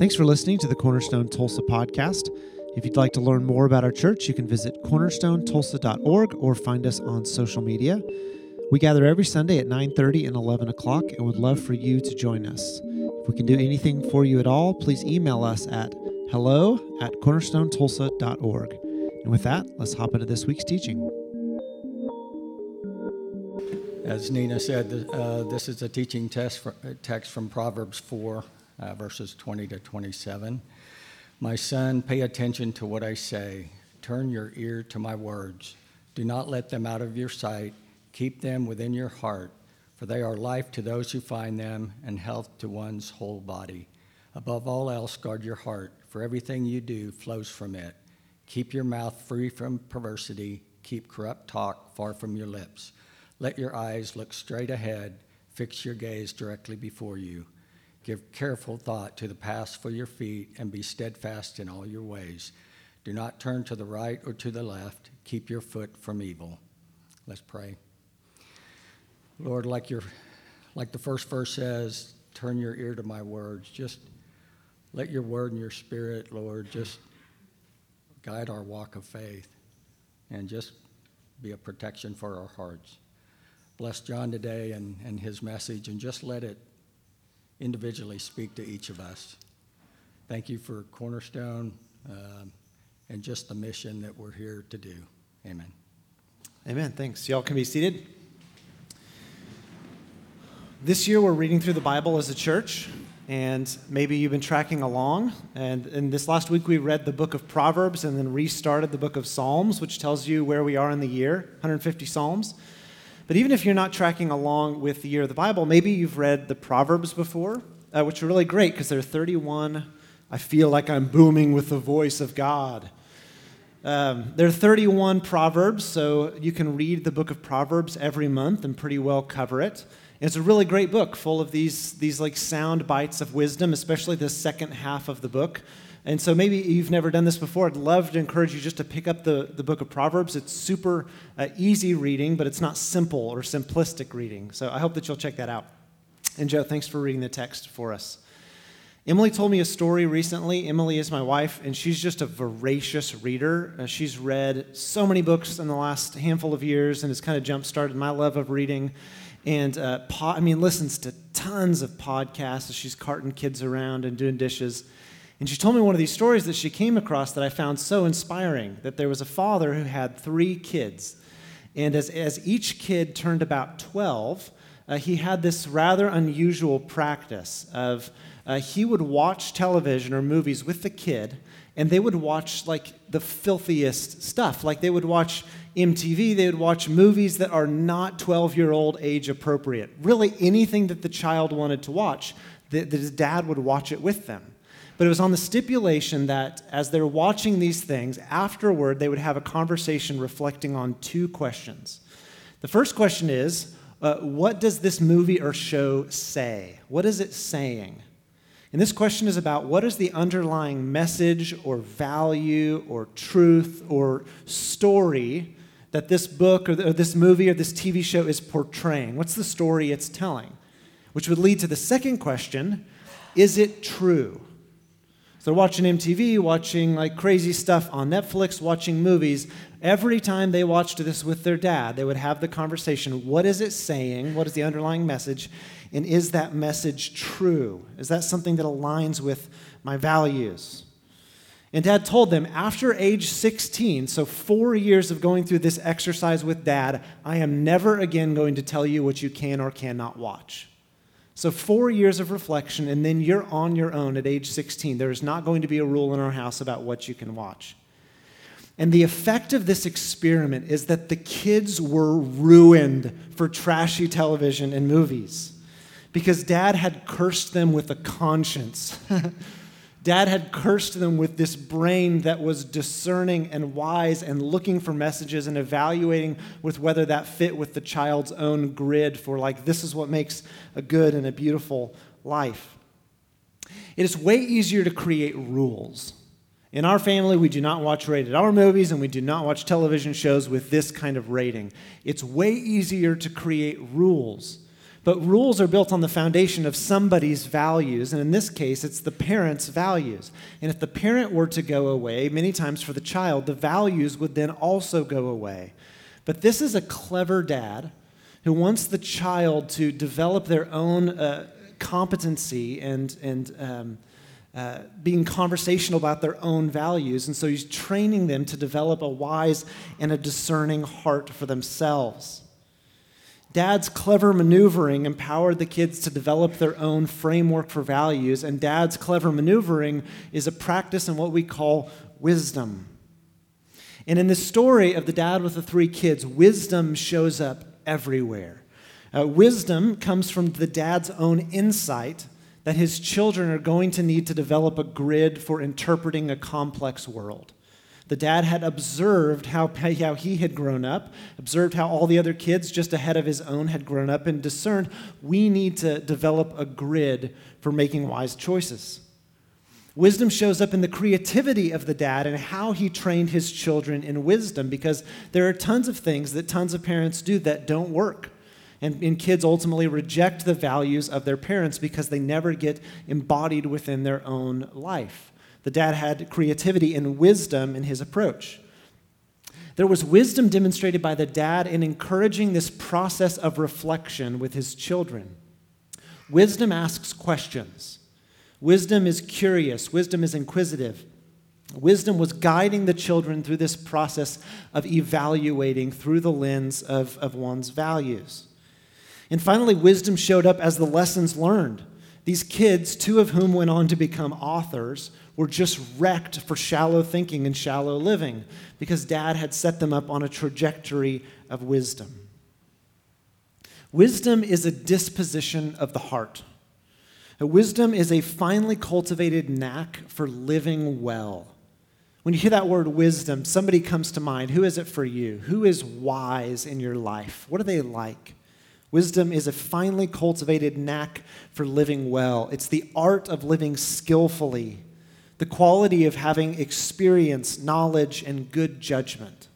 Thanks for listening to the Cornerstone Tulsa podcast. If you'd like to learn more about our church, you can visit cornerstonetulsa.org or find us on social media. We gather every Sunday at 9:30 and 11 o'clock and would love for you to join us. If we can do anything for you at all, please email us at hello at cornerstonetulsa.org. And with that, let's hop into this week's teaching. As Nina said, uh, this is a teaching text, for, uh, text from Proverbs 4, uh, verses 20 to 27. My son, pay attention to what I say. Turn your ear to my words. Do not let them out of your sight. Keep them within your heart, for they are life to those who find them and health to one's whole body. Above all else, guard your heart, for everything you do flows from it. Keep your mouth free from perversity. Keep corrupt talk far from your lips. Let your eyes look straight ahead. Fix your gaze directly before you. Give careful thought to the path for your feet and be steadfast in all your ways. Do not turn to the right or to the left. Keep your foot from evil. Let's pray. Lord, like your like the first verse says, turn your ear to my words. Just let your word and your spirit, Lord, just guide our walk of faith and just be a protection for our hearts. Bless John today and, and his message and just let it individually speak to each of us. Thank you for Cornerstone uh, and just the mission that we're here to do. Amen. Amen. Thanks. Y'all can be seated. This year, we're reading through the Bible as a church, and maybe you've been tracking along. And, and this last week, we read the book of Proverbs and then restarted the book of Psalms, which tells you where we are in the year 150 Psalms. But even if you're not tracking along with the year of the Bible, maybe you've read the Proverbs before, uh, which are really great because they're 31. I feel like I'm booming with the voice of God. Um, there are 31 Proverbs, so you can read the book of Proverbs every month and pretty well cover it. It's a really great book full of these, these like sound bites of wisdom, especially the second half of the book. And so maybe you've never done this before. I'd love to encourage you just to pick up the, the book of Proverbs. It's super uh, easy reading, but it's not simple or simplistic reading. So I hope that you'll check that out. And Joe, thanks for reading the text for us. Emily told me a story recently. Emily is my wife, and she's just a voracious reader. Uh, she's read so many books in the last handful of years and has kind of jump started my love of reading and uh, po- I mean, listens to tons of podcasts as she's carting kids around and doing dishes. And she told me one of these stories that she came across that I found so inspiring that there was a father who had three kids. And as, as each kid turned about 12, uh, he had this rather unusual practice of uh, he would watch television or movies with the kid, and they would watch like the filthiest stuff. Like they would watch MTV, they would watch movies that are not 12 year old age appropriate. Really, anything that the child wanted to watch, the, the dad would watch it with them. But it was on the stipulation that as they're watching these things, afterward, they would have a conversation reflecting on two questions. The first question is uh, What does this movie or show say? What is it saying? And this question is about what is the underlying message or value or truth or story that this book or, this movie or this TV show is portraying? What's the story it's telling? Which would lead to the second question is it true? So they're watching MTV, watching like crazy stuff on Netflix, watching movies. Every time they watched this with their dad, they would have the conversation what is it saying? What is the underlying message? And is that message true? Is that something that aligns with my values? And dad told them after age 16, so four years of going through this exercise with dad, I am never again going to tell you what you can or cannot watch. So, four years of reflection, and then you're on your own at age 16. There is not going to be a rule in our house about what you can watch. And the effect of this experiment is that the kids were ruined for trashy television and movies because dad had cursed them with a conscience. Dad had cursed them with this brain that was discerning and wise and looking for messages and evaluating with whether that fit with the child's own grid for, like, this is what makes a good and a beautiful life. It is way easier to create rules. In our family, we do not watch rated R movies and we do not watch television shows with this kind of rating. It's way easier to create rules But rules are built on the foundation of somebody's values, and in this case, it's the parent's values. And if the parent were to go away, many times for the child, the values would then also go away. But this is a clever dad who wants the child to develop their own uh, competency and, and um, uh, being conversational about their own values. And so he's training them to develop a wise and a discerning heart for themselves. Dad's clever maneuvering empowered the kids to develop their own framework for values, and dad's clever maneuvering is a practice in what we call wisdom. And in the story of the dad with the three kids, wisdom shows up everywhere. Uh, wisdom comes from the dad's own insight that his children are going to need to develop a grid for interpreting a complex world. The dad had observed how, how he had grown up, observed how all the other kids just ahead of his own had grown up, and discerned we need to develop a grid for making wise choices. Wisdom shows up in the creativity of the dad and how he trained his children in wisdom because there are tons of things that tons of parents do that don't work. And, and, kids ultimately reject the values of their parents because they never get embodied within their own life. The dad had creativity and wisdom in his approach. There was wisdom demonstrated by the dad in encouraging this process of reflection with his children. Wisdom asks questions. Wisdom is curious. Wisdom is inquisitive. Wisdom was guiding the children through this process of evaluating through the lens of, of one's values. And finally, wisdom showed up as the lessons learned. These kids, two of whom went on to become authors, were just wrecked for shallow thinking and shallow living because dad had set them up on a trajectory of wisdom. Wisdom is a disposition of the heart. Wisdom is a finely cultivated knack for living well. When you hear that word wisdom, somebody comes to mind. Who is it for you? Who is wise in your life? What are they like? Wisdom is a finely cultivated knack for living well. It's the art of living skillfully the quality of having experience, knowledge, and good judgment.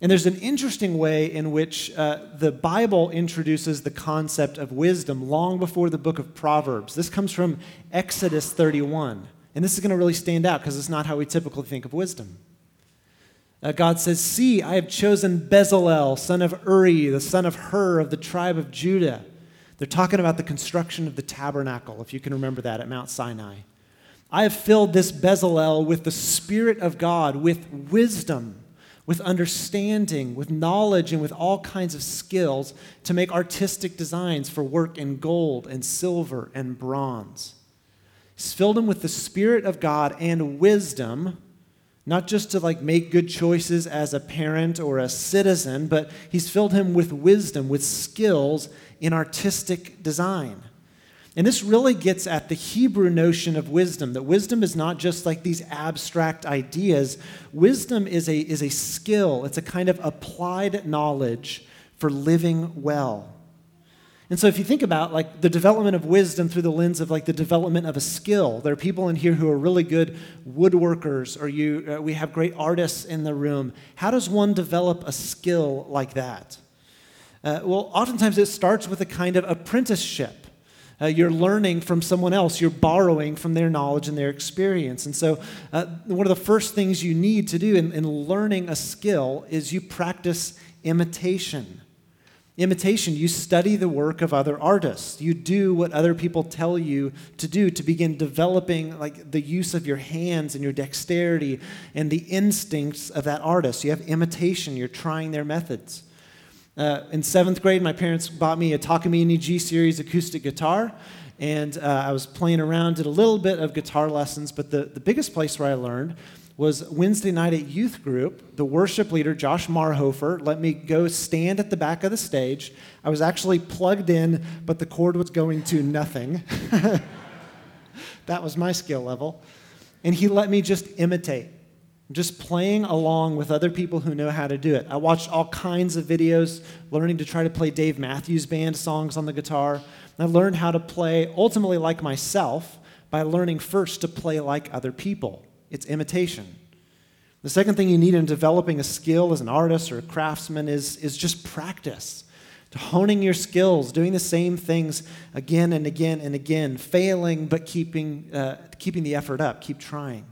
And there's an interesting way in which uh, the Bible introduces the concept of wisdom long before the book of Proverbs. This comes from Exodus 31. And this is going to really stand out because it's not how we typically think of wisdom. Uh, God says, See, I have chosen Bezalel, son of Uri, the son of Hur of the tribe of Judah. They're talking about the construction of the tabernacle, if you can remember that, at Mount Sinai. I have filled this Bezalel with the Spirit of God, with wisdom, with understanding, with knowledge, and with all kinds of skills to make artistic designs for work in gold and silver and bronze. He's filled him with the Spirit of God and wisdom, not just to like make good choices as a parent or a citizen, but he's filled him with wisdom, with skills in artistic design. And this really gets at the Hebrew notion of wisdom that wisdom is not just like these abstract ideas. Wisdom is a, is a skill, it's a kind of applied knowledge for living well. And so if you think about like the development of wisdom through the lens of like the development of a skill, there are people in here who are really good woodworkers or you uh, we have great artists in the room. How does one develop a skill like that? Uh, well, oftentimes it starts with a kind of apprenticeship. Uh, you're learning from someone else. You're borrowing from their knowledge and their experience. And so, uh, one of the first things you need to do in, in learning a skill is you practice imitation. Imitation, you study the work of other artists. You do what other people tell you to do to begin developing like the use of your hands and your dexterity and the instincts of that artist. You have imitation, you're trying their methods. Uh, in seventh grade, my parents bought me a Takamine G series acoustic guitar, and uh, I was playing around, did a little bit of guitar lessons, but the, the biggest place where I learned was Wednesday night at youth group. The worship leader, Josh Marhofer, let me go stand at the back of the stage. I was actually plugged in, but the cord was going to nothing. that was my skill level. And he let me just imitate just playing along with other people who know how to do it. I watched all kinds of videos learning to try to play Dave Matthews Band songs on the guitar. I learned how to play ultimately like myself by learning first to play like other people. It's imitation. The second thing you need in developing a skill as an artist or a craftsman is, is just practice. to honing your skills, doing the same things again and again and again, failing but keeping, uh, keeping the effort up, keep trying.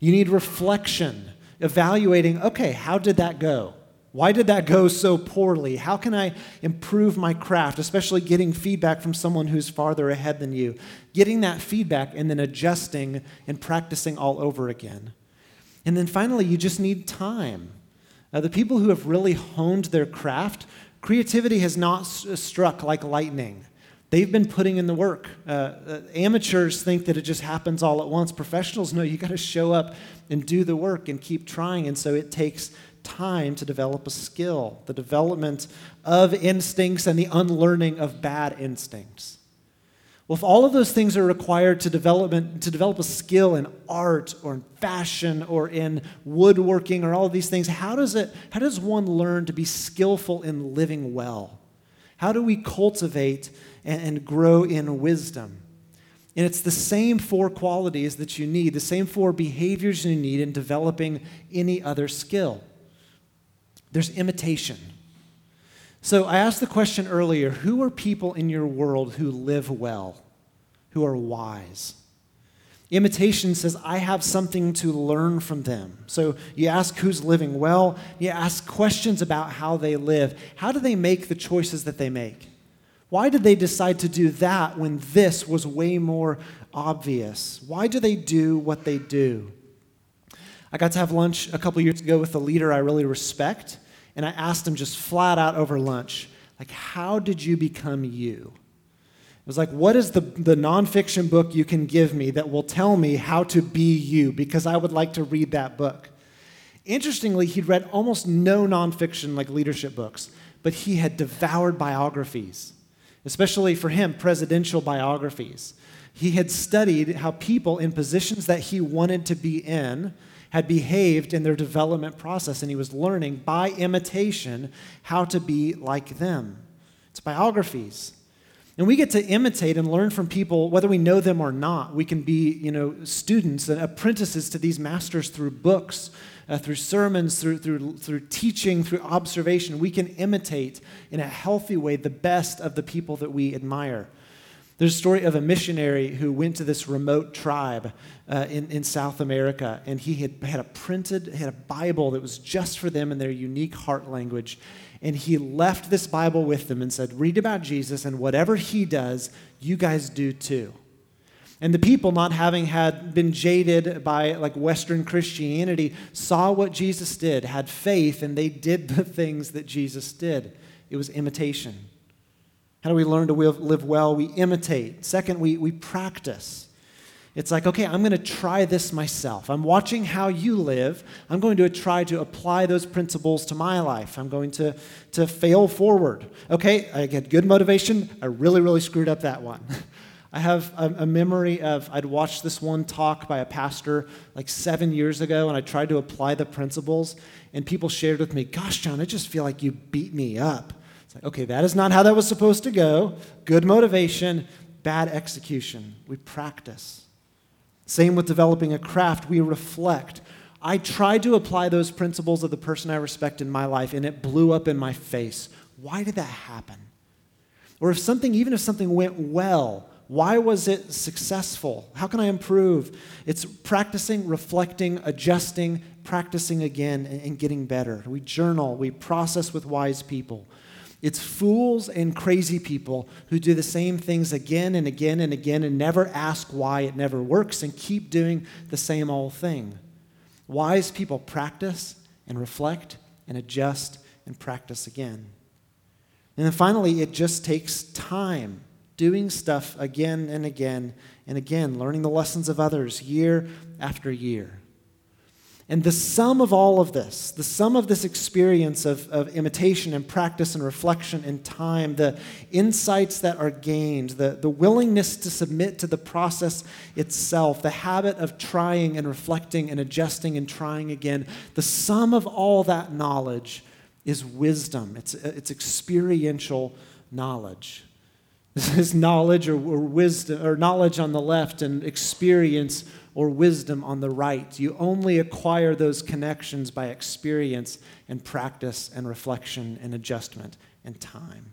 You need reflection, evaluating okay, how did that go? Why did that go so poorly? How can I improve my craft, especially getting feedback from someone who's farther ahead than you? Getting that feedback and then adjusting and practicing all over again. And then finally, you just need time. Uh, the people who have really honed their craft, creativity has not s- struck like lightning. They've been putting in the work. Uh, uh, amateurs think that it just happens all at once. Professionals know you got to show up and do the work and keep trying. And so it takes time to develop a skill, the development of instincts and the unlearning of bad instincts. Well, if all of those things are required to, development, to develop a skill in art or in fashion or in woodworking or all of these things, how does, it, how does one learn to be skillful in living well? How do we cultivate and, and grow in wisdom? And it's the same four qualities that you need, the same four behaviors you need in developing any other skill there's imitation. So I asked the question earlier who are people in your world who live well, who are wise? Imitation says, I have something to learn from them. So you ask who's living well, you ask questions about how they live. How do they make the choices that they make? Why did they decide to do that when this was way more obvious? Why do they do what they do? I got to have lunch a couple years ago with a leader I really respect, and I asked him just flat out over lunch, like, how did you become you? It was like, what is the, the nonfiction book you can give me that will tell me how to be you? Because I would like to read that book. Interestingly, he'd read almost no nonfiction like leadership books, but he had devoured biographies, especially for him, presidential biographies. He had studied how people in positions that he wanted to be in had behaved in their development process, and he was learning by imitation how to be like them. It's biographies. And we get to imitate and learn from people, whether we know them or not. We can be, you know, students and apprentices to these masters through books, uh, through sermons, through, through, through teaching, through observation. We can imitate in a healthy way the best of the people that we admire. There's a story of a missionary who went to this remote tribe uh, in, in South America, and he had had a printed, had a Bible that was just for them in their unique heart language. And he left this Bible with them and said, Read about Jesus, and whatever he does, you guys do too. And the people, not having had been jaded by like Western Christianity, saw what Jesus did, had faith, and they did the things that Jesus did. It was imitation. How do we learn to live well? We imitate. Second, we, we practice. It's like, okay, I'm going to try this myself. I'm watching how you live. I'm going to try to apply those principles to my life. I'm going to, to fail forward. Okay, I get good motivation. I really, really screwed up that one. I have a, a, memory of I'd watched this one talk by a pastor like seven years ago, and I tried to apply the principles, and people shared with me, Gosh, John, I just feel like you beat me up. It's like, okay, that is not how that was supposed to go. Good motivation, bad execution. We practice. Same with developing a craft. We reflect. I tried to apply those principles of the person I respect in my life, and it blew up in my face. Why did that happen? Or if something, even if something went well, why was it successful? How can I improve? It's practicing, reflecting, adjusting, practicing again, and getting better. We journal, we process with wise people. It's fools and crazy people who do the same things again and again and again and never ask why it never works and keep doing the same old thing. Wise people practice and reflect and adjust and practice again. And then finally, it just takes time doing stuff again and again and again, learning the lessons of others year after year. And the sum of all of this, the sum of this experience of, of imitation and practice and reflection and time, the insights that are gained, the, the willingness to submit to the process itself, the habit of trying and reflecting and adjusting and trying again, the sum of all that knowledge is wisdom. It's, it's experiential knowledge. This is knowledge or, or wisdom, or knowledge on the left and experience or wisdom on the right. You only acquire those connections by experience and practice and reflection and adjustment and time.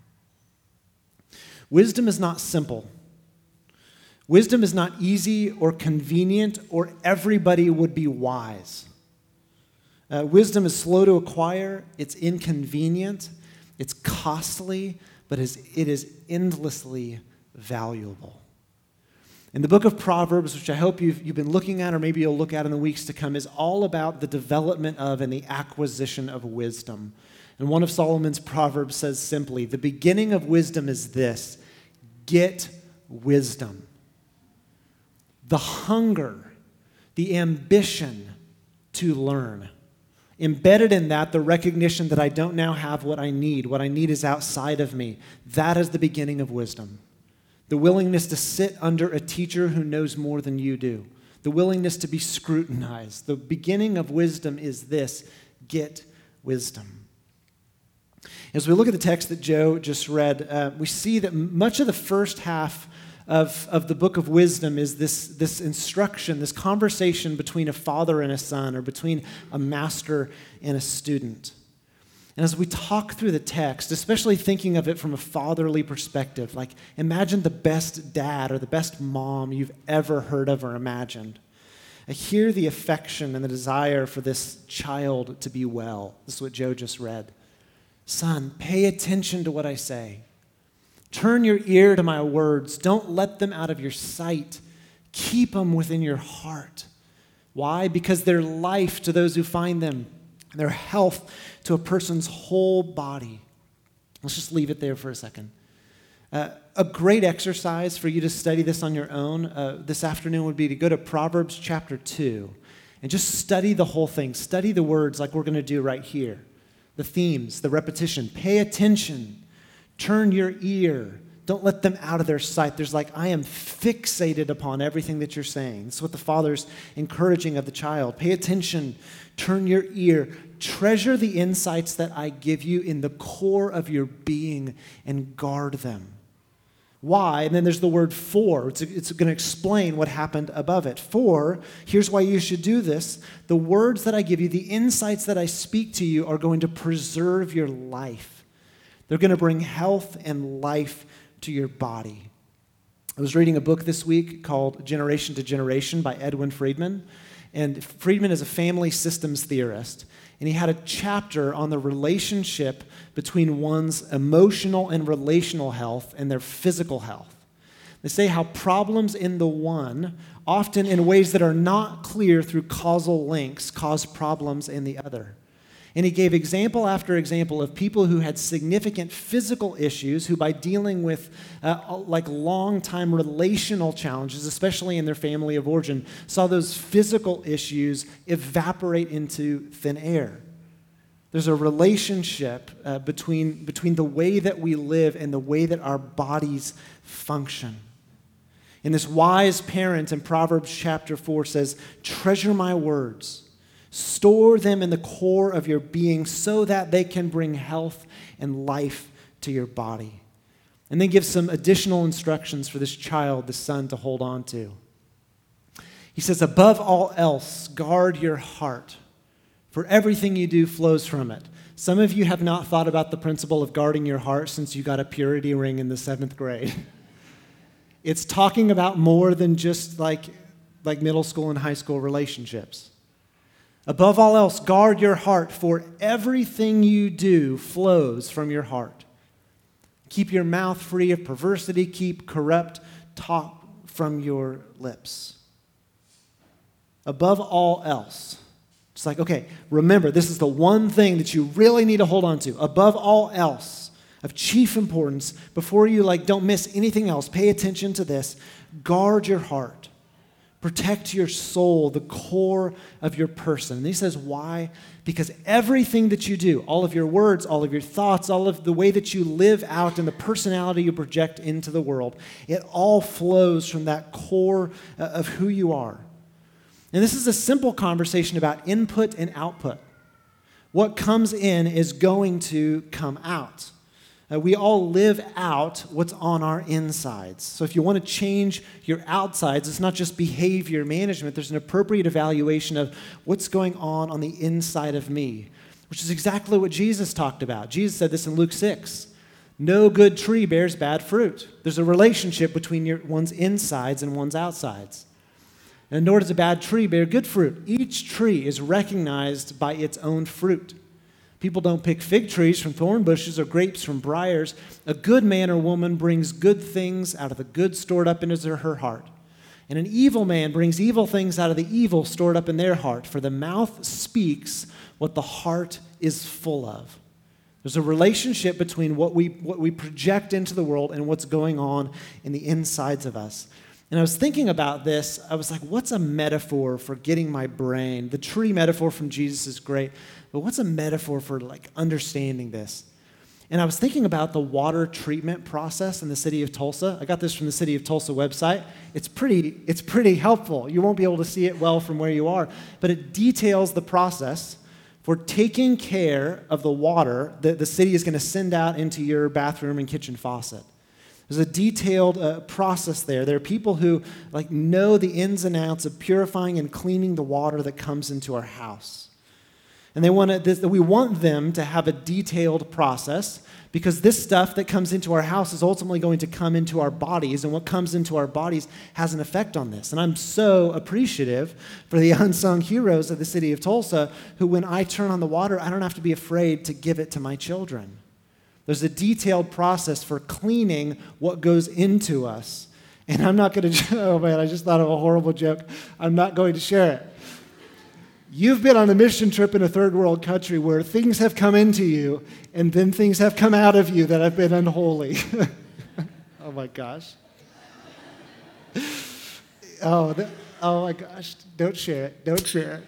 Wisdom is not simple. Wisdom is not easy or convenient, or everybody would be wise. Uh, wisdom is slow to acquire, it's inconvenient, it's costly, but it is endlessly valuable. In the book of Proverbs, which I hope you've, you've been looking at, or maybe you'll look at in the weeks to come, is all about the development of and the acquisition of wisdom. And one of Solomon's Proverbs says simply the beginning of wisdom is this get wisdom. The hunger, the ambition to learn. Embedded in that, the recognition that I don't now have what I need. What I need is outside of me. That is the beginning of wisdom. The willingness to sit under a teacher who knows more than you do. The willingness to be scrutinized. The beginning of wisdom is this get wisdom. As we look at the text that Joe just read, uh, we see that much of the first half of, of the book of wisdom is this, this instruction, this conversation between a father and a son, or between a master and a student. And as we talk through the text, especially thinking of it from a fatherly perspective, like imagine the best dad or the best mom you've ever heard of or imagined. I hear the affection and the desire for this child to be well. This is what Joe just read. Son, pay attention to what I say. Turn your ear to my words. Don't let them out of your sight. Keep them within your heart. Why? Because they're life to those who find them, their health to a person's whole body. Let's just leave it there for a second. Uh, a great exercise for you to study this on your own uh, this afternoon would be to go to Proverbs chapter 2 and just study the whole thing. Study the words like we're going to do right here the themes, the repetition. Pay attention Turn your ear. Don't let them out of their sight. There's like, I am fixated upon everything that you're saying. That's what the father's encouraging of the child. Pay attention. Turn your ear. Treasure the insights that I give you in the core of your being and guard them. Why? And then there's the word for. It's, it's going to explain what happened above it. For, here's why you should do this. The words that I give you, the insights that I speak to you, are going to preserve your life. They're going to bring health and life to your body. I was reading a book this week called Generation to Generation by Edwin Friedman. And Friedman is a family systems theorist. And he had a chapter on the relationship between one's emotional and relational health and their physical health. They say how problems in the one, often in ways that are not clear through causal links, cause problems in the other. And he gave example after example of people who had significant physical issues, who, by dealing with uh, like long time relational challenges, especially in their family of origin, saw those physical issues evaporate into thin air. There's a relationship uh, between, between the way that we live and the way that our bodies function. And this wise parent in Proverbs chapter 4 says, Treasure my words Store them in the core of your being so that they can bring health and life to your body. And then give some additional instructions for this child, the son, to hold on to. He says, Above all else, guard your heart, for everything you do flows from it. Some of you have not thought about the principle of guarding your heart since you got a purity ring in the seventh grade. it's talking about more than just like, like middle school and high school relationships. Above all else, guard your heart, for everything you do flows from your heart. Keep your mouth free of perversity, keep corrupt talk from your lips. Above all else, it's like, okay, remember, this is the one thing that you really need to hold on to. Above all else, of chief importance, before you like don't miss anything else, pay attention to this. Guard your heart Protect your soul, the core of your person. And he says, why? Because everything that you do, all of your words, all of your thoughts, all of the way that you live out and the personality you project into the world, it all flows from that core uh, of who you are. And this is a simple conversation about input and output. What comes in is going to come out. Uh, we all live out what's on our insides. So if you want to change your outsides, it's not just behavior management, there's an appropriate evaluation of what's going on on the inside of me, which is exactly what Jesus talked about. Jesus said this in Luke 6. No good tree bears bad fruit. There's a relationship between your, one's insides and one's outsides. And nor does a bad tree bear good fruit. Each tree is recognized by its own fruit. People don't pick fig trees from thorn bushes or grapes from briars. A good man or woman brings good things out of the good stored up in his or her heart. And an evil man brings evil things out of the evil stored up in their heart. For the mouth speaks what the heart is full of. There's a relationship between what we, what we project into the world and what's going on in the insides of us. And I was thinking about this. I was like, what's a metaphor for getting my brain? The tree metaphor from Jesus is great, but what's a metaphor for like understanding this? And I was thinking about the water treatment process in the city of Tulsa. I got this from the city of Tulsa website. It's pretty, it's pretty helpful. You won't be able to see it well from where you are, but it details the process for taking care of the water that the city is going to send out into your bathroom and kitchen faucet. There's a detailed uh, process there. There are people who like know the ins and outs of purifying and cleaning the water that comes into our house. And they want to, we want them to have a detailed process because this stuff that comes into our house is ultimately going to come into our bodies, and what comes into our bodies has an effect on this. And I'm so appreciative for the unsung heroes of the city of Tulsa who, when I turn on the water, I don't have to be afraid to give it to my children. There's a detailed process for cleaning what goes into us. And I'm not going to, oh man, I just thought of a horrible joke. I'm not going to share it. You've been on a mission trip in a third world country where things have come into you and then things have come out of you that have been unholy. oh my gosh. Oh, oh my gosh. Don't share it. Don't share it.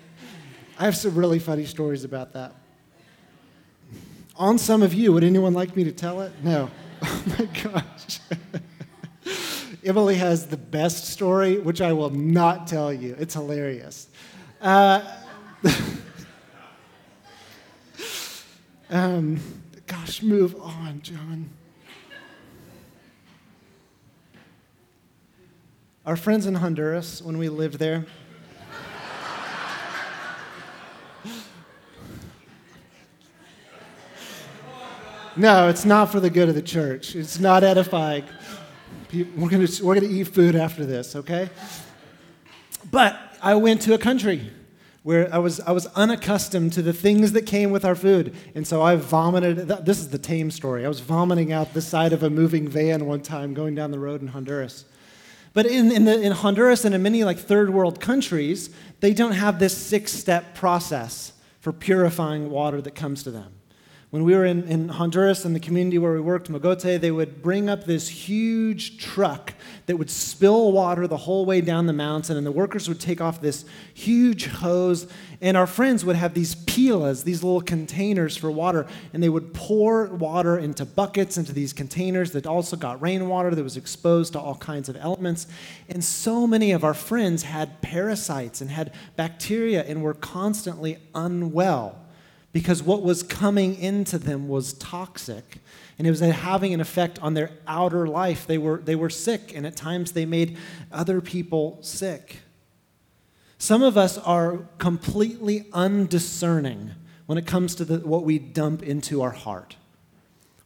I have some really funny stories about that. On some of you, would anyone like me to tell it? No. Oh my gosh. Emily has the best story, which I will not tell you. It's hilarious. Uh, um, gosh, move on, John. Our friends in Honduras, when we lived there, No, it's not for the good of the church. It's not edifying. We're going we're to eat food after this, okay? But I went to a country where I was, I was unaccustomed to the things that came with our food. And so I vomited. This is the tame story. I was vomiting out the side of a moving van one time going down the road in Honduras. But in, in, the, in Honduras and in many like third world countries, they don't have this six step process for purifying water that comes to them. When we were in, in Honduras in the community where we worked, Mogote, they would bring up this huge truck that would spill water the whole way down the mountain, and the workers would take off this huge hose, and our friends would have these pilas, these little containers for water, and they would pour water into buckets, into these containers that also got rainwater that was exposed to all kinds of elements. And so many of our friends had parasites and had bacteria and were constantly unwell because what was coming into them was toxic and it was having an effect on their outer life. They were, they were sick, and at times they made other people sick. Some of us are completely undiscerning when it comes to the, what we dump into our heart.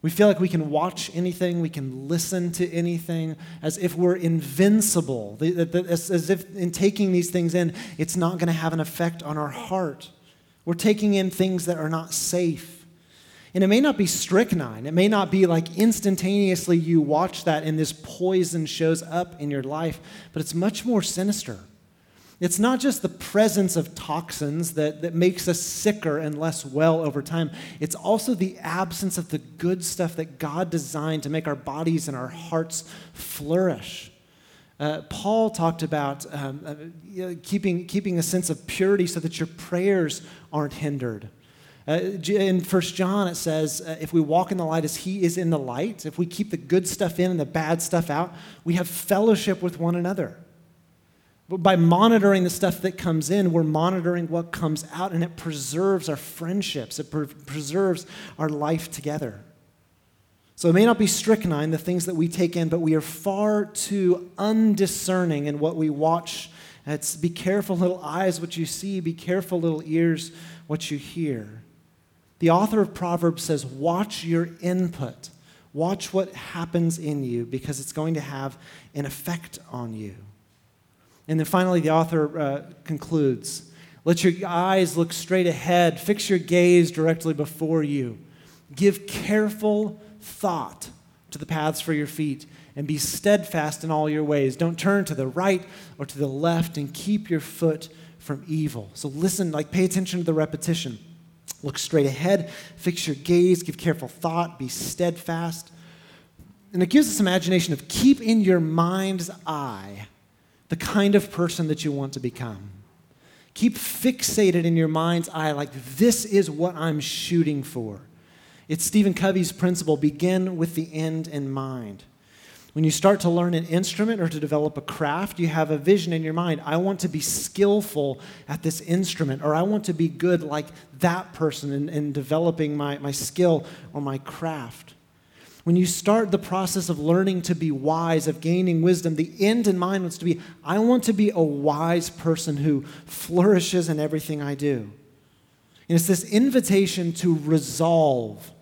We feel like we can watch anything, we can listen to anything, as if we're invincible, as if in taking these things in, it's not going to have an effect on our heart. We're taking in things that are not safe. And it may not be strychnine. It may not be like instantaneously you watch that and this poison shows up in your life, but it's much more sinister. It's not just the presence of toxins that, that makes us sicker and less well over time. It's also the absence of the good stuff that God designed to make our bodies and our hearts flourish. Uh, Paul talked about um, uh, keeping, keeping a sense of purity so that your prayers aren't hindered. Uh, in First John, it says, uh, if we walk in the light as he is in the light, if we keep the good stuff in and the bad stuff out, we have fellowship with one another. But by monitoring the stuff that comes in, we're monitoring what comes out, and it preserves our friendships, it pre- preserves our life together. So it may not be strychnine, the things that we take in, but we are far too undiscerning in what we watch. It's be careful, little eyes, what you see, be careful, little ears, what you hear. The author of Proverbs says, Watch your input, Watch what happens in you because it's going to have an effect on you. And then finally, the author uh, concludes Let your eyes look straight ahead, fix your gaze directly before you. Give careful thought to the paths for your feet and be steadfast in all your ways. Don't turn to the right or to the left and keep your foot from evil. So listen, like pay attention to the repetition. Look straight ahead, fix your gaze, give careful thought, be steadfast. And it gives us imagination of keep in your mind's eye the kind of person that you want to become. Keep fixated in your mind's eye, like this is what I'm shooting for. It's Stephen Covey's principle begin with the end in mind. When you start to learn an instrument or to develop a craft, you have a vision in your mind. I want to be skillful at this instrument, or I want to be good like that person in, in developing my, my skill or my craft. When you start the process of learning to be wise, of gaining wisdom, the end in mind wants to be I want to be a wise person who flourishes in everything I do. And it's this invitation to resolve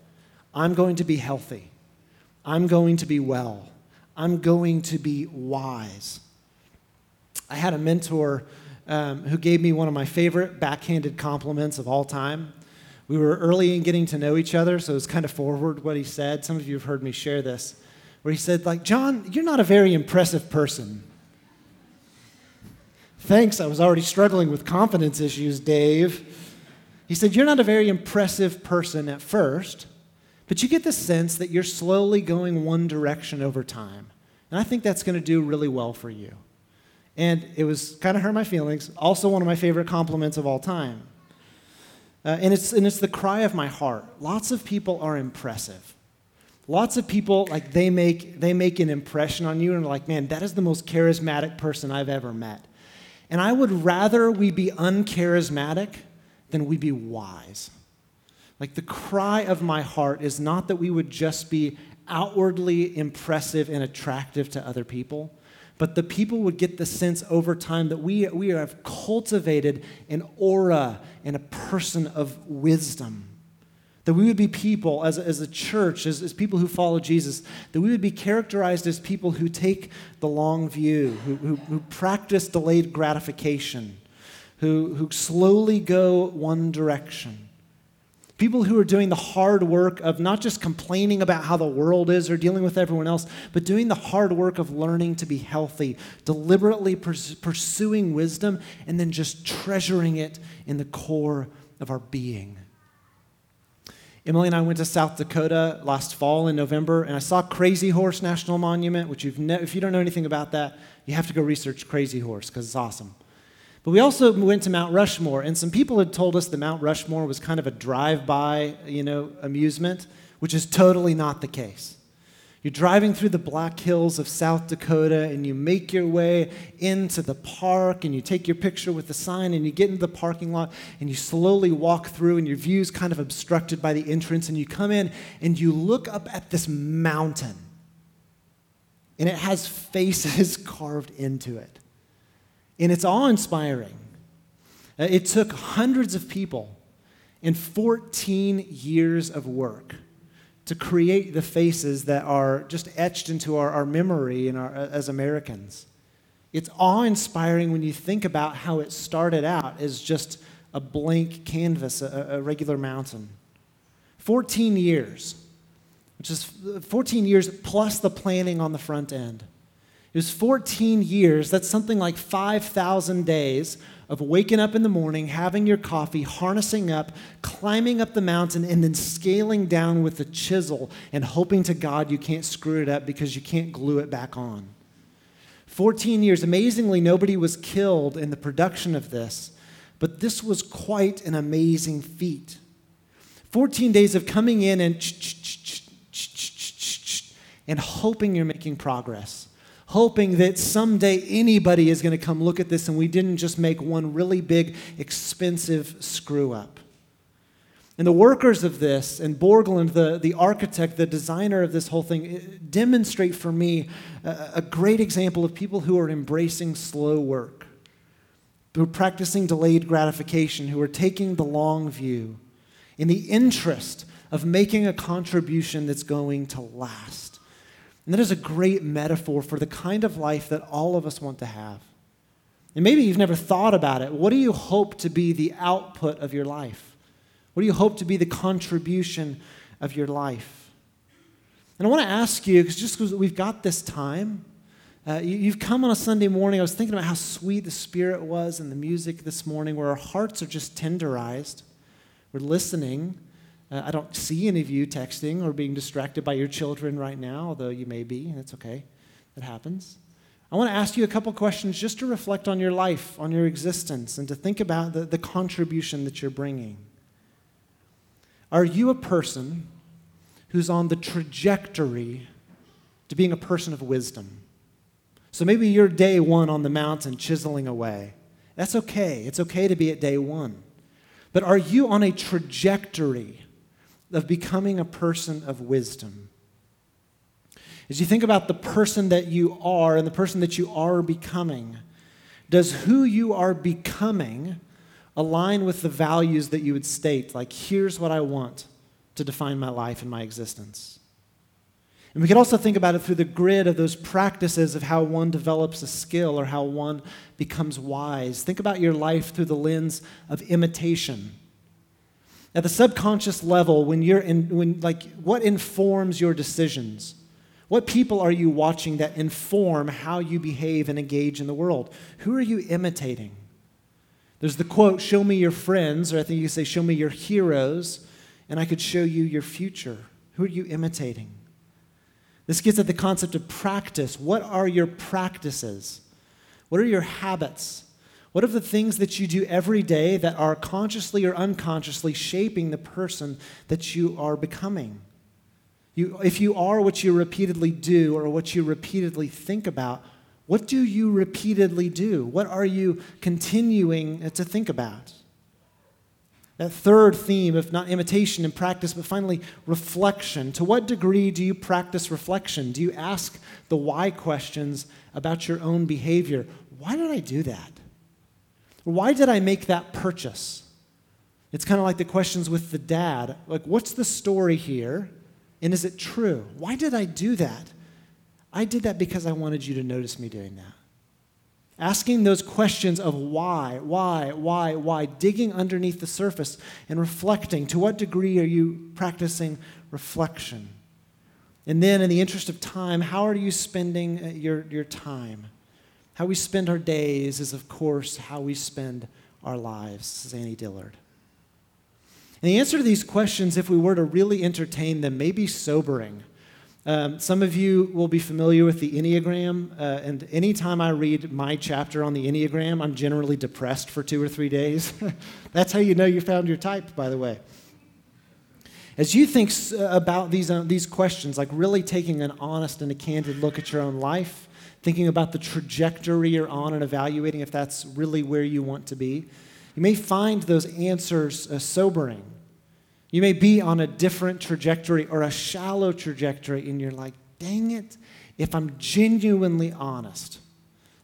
I'm going to be healthy, I'm going to be well, I'm going to be wise. I had a mentor um, who gave me one of my favorite backhanded compliments of all time. We were early in getting to know each other, so it was kind of forward what he said. Some of you have heard me share this, where he said, like, John, you're not a very impressive person. Thanks, I was already struggling with confidence issues, Dave. He said, You're not a very impressive person at first, but you get the sense that you're slowly going one direction over time. And I think that's going to do really well for you. And it was kind of hurt my feelings. Also, one of my favorite compliments of all time. Uh, and, it's, and it's the cry of my heart. Lots of people are impressive. Lots of people, like, they make, they make an impression on you and are like, man, that is the most charismatic person I've ever met. And I would rather we be uncharismatic than we be wise. Like the cry of my heart is not that we would just be outwardly impressive and attractive to other people, but the people would get the sense over time that we, we have cultivated an aura and a person of wisdom. That we would be people, as as a church, as, as people who follow Jesus, that we would be characterized as people who take the long view, who, who, who practice delayed gratification, who, who slowly go one direction People who are doing the hard work of not just complaining about how the world is or dealing with everyone else, but doing the hard work of learning to be healthy, deliberately pursuing wisdom, and then just treasuring it in the core of our being. Emily and I went to South Dakota last fall in November, and I saw Crazy Horse National Monument, which ne- if you don't know anything about that, you have to go research Crazy Horse because it's awesome. But we also went to Mount Rushmore, and some people had told us that Mount Rushmore was kind of a drive-by, you know, amusement, which is totally not the case. You're driving through the Black Hills of South Dakota, and you make your way into the park, and you take your picture with the sign, and you get into the parking lot, and you slowly walk through, and your view's kind of obstructed by the entrance, and you come in, and you look up at this mountain, and it has faces carved into it. And it's awe inspiring. Uh, it took hundreds of people and 14 years of work to create the faces that are just etched into our, our memory in our, as Americans. It's awe inspiring when you think about how it started out as just a blank canvas, a, a regular mountain. 14 years, which is 14 years plus the planning on the front end. It was 14 years. That's something like 5,000 days of waking up in the morning, having your coffee, harnessing up, climbing up the mountain, and then scaling down with a chisel and hoping to God you can't screw it up because you can't glue it back on. 14 years. Amazingly, nobody was killed in the production of this, but this was quite an amazing feat. 14 days of coming in and and hoping you're making progress hoping that someday anybody is going to come look at this and we didn't just make one really big, expensive screw up. And the workers of this, and Borglum, the, the architect, the designer of this whole thing, eh, demonstrate for me a, a great example of people who are embracing slow work, who are practicing delayed gratification, who are taking the long view in the interest of making a contribution that's going to last. And that is a great metaphor for the kind of life that all of us want to have. And maybe you've never thought about it. What do you hope to be the output of your life? What do you hope to be the contribution of your life? And I want to ask you, because just because we've got this time, uh, you, have come on a Sunday morning. I was thinking about how sweet the Spirit was and the music this morning, where our hearts are just tenderized. We're listening. Uh, I don't see any of you texting or being distracted by your children right now, although you may be. That's okay. That happens. I want to ask you a couple questions just to reflect on your life, on your existence, and to think about the, the contribution that you're bringing. Are you a person who's on the trajectory to being a person of wisdom? So maybe you're day one on the mountain chiseling away. That's okay. It's okay to be at day one. But are you on a trajectory of becoming a person of wisdom? As you think about the person that you are and the person that you are becoming, does who you are becoming align with the values that you would state? Like, here's what I want to define my life and my existence. And we can also think about it through the grid of those practices of how one develops a skill or how one becomes wise. Think about your life through the lens of imitation. At the subconscious level, when you're in, when, like, what informs your decisions? What people are you watching that inform how you behave and engage in the world? Who are you imitating? There's the quote, show me your friends, or I think you say, show me your heroes, and I could show you your future. Who are you imitating? This gets at the concept of practice. What are your practices? What are your habits? What are the things that you do every day that are consciously or unconsciously shaping the person that you are becoming? You, if you are what you repeatedly do or what you repeatedly think about, what do you repeatedly do? What are you continuing to think about? That third theme of not imitation and practice, but finally reflection. To what degree do you practice reflection? Do you ask the why questions about your own behavior? Why did I do that? Why did I make that purchase? It's kind of like the questions with the dad. Like, what's the story here? And is it true? Why did I do that? I did that because I wanted you to notice me doing that. Asking those questions of why, why, why, why, digging underneath the surface and reflecting. To what degree are you practicing reflection? And then, in the interest of time, how are you spending uh, your, your time? How we spend our days is, of course, how we spend our lives. Is Annie Dillard. And the answer to these questions, if we were to really entertain them, may be sobering. Um, some of you will be familiar with the Enneagram, uh, and anytime I read my chapter on the Enneagram, I'm generally depressed for two or three days. That's how you know you found your type, by the way. As you think about these, uh, these questions, like really taking an honest and a candid look at your own life, thinking about the trajectory you're on and evaluating if that's really where you want to be, you may find those answers uh, sobering. You may be on a different trajectory or a shallow trajectory, and you're like, dang it, if I'm genuinely honest,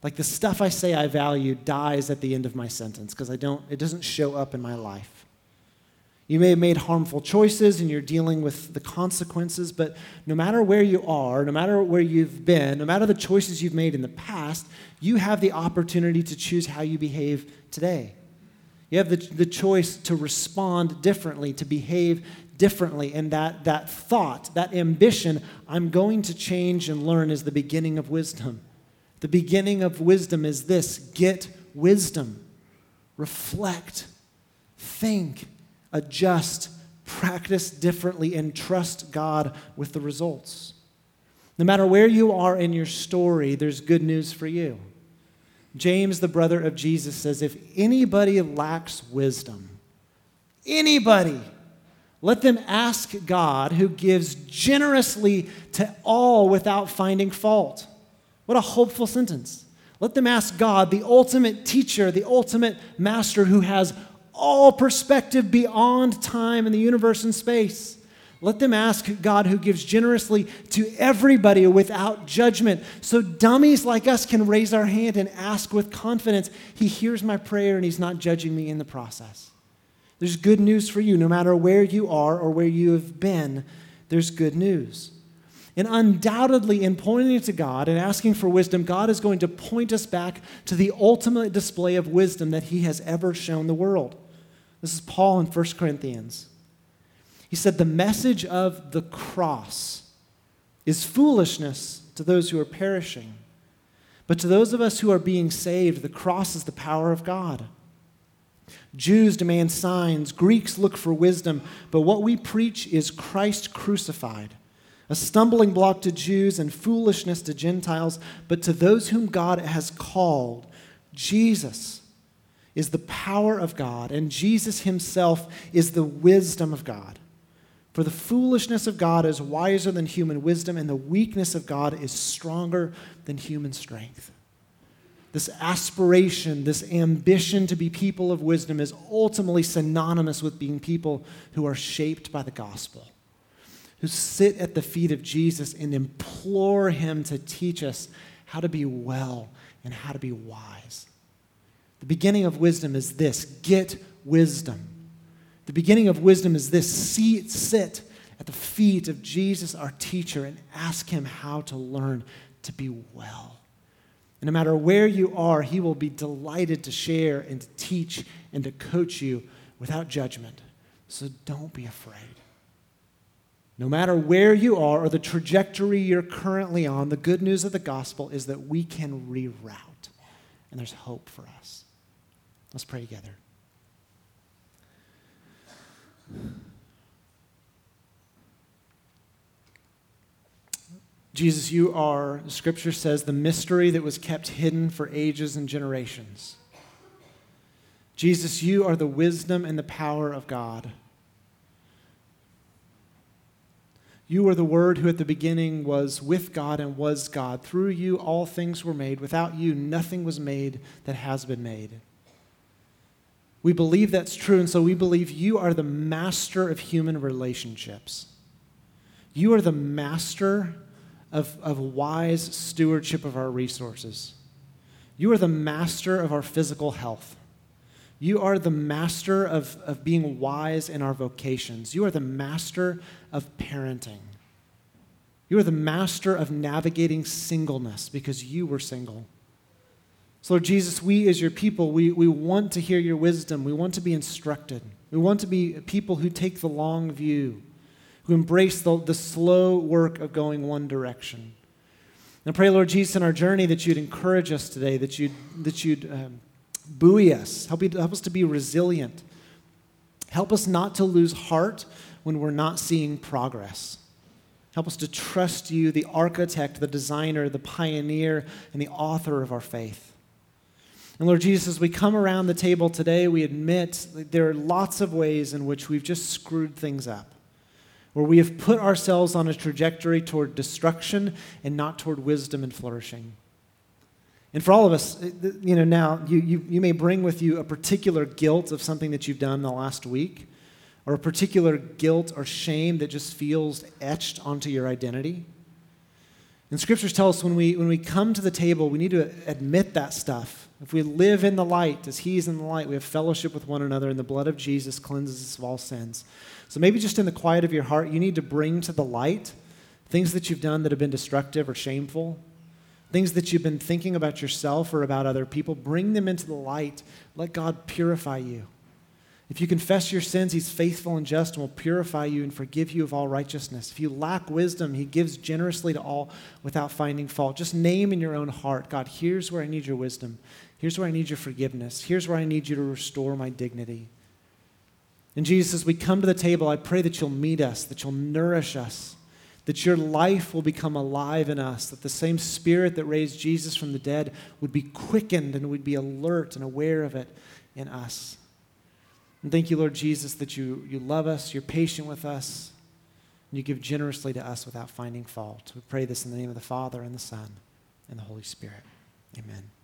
like the stuff I say I value dies at the end of my sentence because I don't, it doesn't show up in my life. You may have made harmful choices and you're dealing with the consequences, but no matter where you are, no matter where you've been, no matter the choices you've made in the past, you have the opportunity to choose how you behave today. You have the, the choice to respond differently, to behave differently. And that, that thought, that ambition, I'm going to change and learn, is the beginning of wisdom. The beginning of wisdom is this get wisdom, reflect, think, adjust, practice differently, and trust God with the results. No matter where you are in your story, there's good news for you. James, the brother of Jesus, says if anybody lacks wisdom, anybody, let them ask God who gives generously to all without finding fault. What a hopeful sentence. Let them ask God, the ultimate teacher, the ultimate master who has all perspective beyond time and the universe and space. Let them ask God who gives generously to everybody without judgment. So dummies like us can raise our hand and ask with confidence. He hears my prayer and He's not judging me in the process. There's good news for you. No matter where you are or where you have been, there's good news. And undoubtedly, in pointing to God and asking for wisdom, God is going to point us back to the ultimate display of wisdom that He has ever shown the world. This is Paul in 1 Corinthians. He said, The message of the cross is foolishness to those who are perishing. But to those of us who are being saved, the cross is the power of God. Jews demand signs, Greeks look for wisdom, but what we preach is Christ crucified, a stumbling block to Jews and foolishness to Gentiles, but to those whom God has called, Jesus is the power of God, and Jesus himself is the wisdom of God. For the foolishness of God is wiser than human wisdom, and the weakness of God is stronger than human strength. This aspiration, this ambition to be people of wisdom is ultimately synonymous with being people who are shaped by the gospel, who sit at the feet of Jesus and implore him to teach us how to be well and how to be wise. The beginning of wisdom is this get wisdom. The beginning of wisdom is this sit at the feet of Jesus, our teacher, and ask him how to learn to be well. And no matter where you are, he will be delighted to share and to teach and to coach you without judgment. So don't be afraid. No matter where you are or the trajectory you're currently on, the good news of the gospel is that we can reroute, and there's hope for us. Let's pray together. Jesus, you are, scripture says, the mystery that was kept hidden for ages and generations. Jesus, you are the wisdom and the power of God. You are the Word who at the beginning was with God and was God. Through you, all things were made. Without you, nothing was made that has been made. We believe that's true, and so we believe you are the master of human relationships. You are the master of, of wise stewardship of our resources. You are the master of our physical health. You are the master of, of being wise in our vocations. You are the master of parenting. You are the master of navigating singleness because you were single. So, Lord Jesus, we as your people, we, we want to hear your wisdom. We want to be instructed. We want to be people who take the long view, who embrace the, the slow work of going one direction. And I pray, Lord Jesus, in our journey that you'd encourage us today, that you'd, that you'd um, buoy us, help, you, help us to be resilient. Help us not to lose heart when we're not seeing progress. Help us to trust you, the architect, the designer, the pioneer, and the author of our faith. And Lord Jesus, as we come around the table today, we admit there are lots of ways in which we've just screwed things up, where we have put ourselves on a trajectory toward destruction and not toward wisdom and flourishing. And for all of us, you know, now you, you, you may bring with you a particular guilt of something that you've done in the last week, or a particular guilt or shame that just feels etched onto your identity. And scriptures tell us when we, when we come to the table, we need to admit that stuff. If we live in the light as He's in the light, we have fellowship with one another, and the blood of Jesus cleanses us of all sins. So maybe just in the quiet of your heart, you need to bring to the light things that you've done that have been destructive or shameful, things that you've been thinking about yourself or about other people. Bring them into the light. Let God purify you. If you confess your sins, he's faithful and just and will purify you and forgive you of all righteousness. If you lack wisdom, he gives generously to all without finding fault. Just name in your own heart God, here's where I need your wisdom. Here's where I need your forgiveness. Here's where I need you to restore my dignity. And Jesus, as we come to the table, I pray that you'll meet us, that you'll nourish us, that your life will become alive in us, that the same spirit that raised Jesus from the dead would be quickened and we'd be alert and aware of it in us. And thank you, Lord Jesus, that you, you love us, you're patient with us, and you give generously to us without finding fault. We pray this in the name of the Father, and the Son, and the Holy Spirit. Amen.